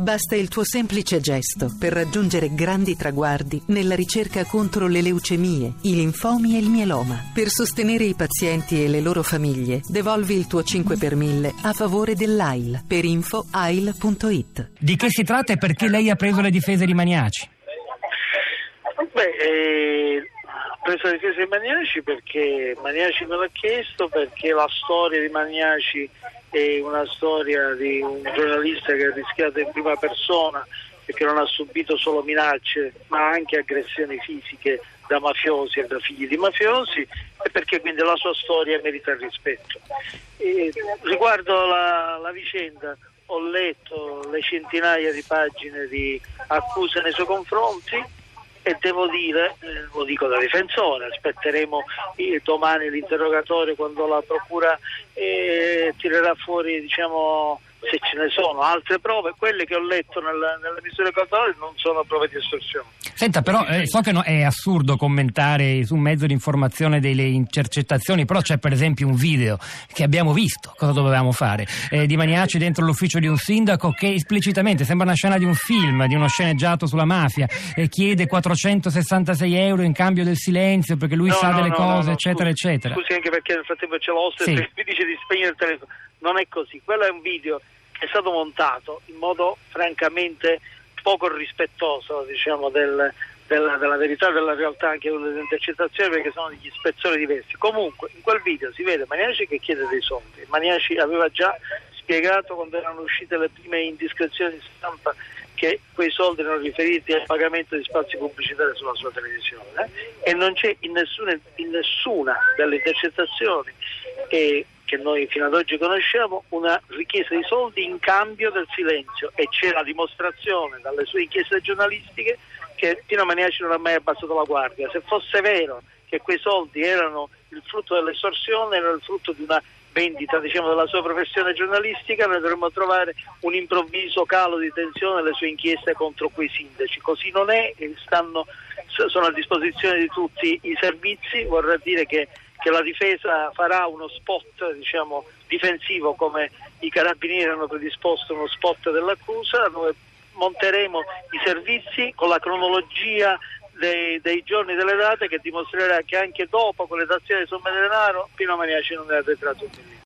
Basta il tuo semplice gesto per raggiungere grandi traguardi nella ricerca contro le leucemie, i linfomi e il mieloma. Per sostenere i pazienti e le loro famiglie, devolvi il tuo 5 per 1000 a favore dell'AIL. Per info AIL.it. Di che si tratta e perché lei ha preso le difese di Maniaci? Beh, eh, ho preso le difese di Maniaci perché Maniaci me l'ha chiesto, perché la storia di Maniaci è una storia di un giornalista che ha rischiato in prima persona e che non ha subito solo minacce ma anche aggressioni fisiche da mafiosi e da figli di mafiosi e perché quindi la sua storia merita il rispetto. E riguardo la, la vicenda ho letto le centinaia di pagine di accuse nei suoi confronti e devo dire, eh, lo dico da difensore, aspetteremo eh, domani l'interrogatorio quando la Procura eh, tirerà fuori diciamo, se ce ne sono altre prove, quelle che ho letto nella, nelle misure cautelari non sono prove di estorsione. Senta, però eh, so che no, è assurdo commentare su un mezzo di informazione delle intercettazioni, però c'è per esempio un video che abbiamo visto, cosa dovevamo fare, eh, di Maniaci dentro l'ufficio di un sindaco che esplicitamente sembra una scena di un film, di uno sceneggiato sulla mafia, e chiede 466 euro in cambio del silenzio perché lui No, sa no, delle no, cose, no, eccetera, scusi, eccetera. Scusi anche perché nel frattempo c'è l'oste Sì. e mi dice di spegnere il telefono. Non è così, quello è un video che è stato montato in modo francamente poco rispettoso diciamo, del- della, della verità, della realtà anche delle intercettazioni perché sono degli spezzoni diversi. Comunque in quel video si vede Maniaci che chiede dei soldi. Maniaci aveva già spiegato quando erano uscite le prime indiscrezioni di stampa che quei soldi erano riferiti al pagamento di spazi pubblicitari sulla sua televisione eh? e non c'è in nessuna, in nessuna delle intercettazioni che, che noi fino ad oggi conosciamo una richiesta di soldi in cambio del silenzio e c'è la dimostrazione dalle sue inchieste giornalistiche che Tino Maniaci non ha mai abbassato la guardia. Se fosse vero che quei soldi erano il frutto dell'estorsione, erano il frutto di una vendita diciamo, della sua professione giornalistica, noi dovremmo trovare un improvviso calo di tensione nelle sue inchieste contro quei sindaci. Così non è, stanno, sono a disposizione di tutti i servizi, vorrà dire che, che la difesa farà uno spot diciamo, difensivo come i carabinieri hanno predisposto uno spot dell'accusa, dove monteremo i servizi con la cronologia dei, dei giorni delle date che dimostrerà che anche dopo quelle dazioni di somme di denaro Pino Maniaci non era detrato un milione.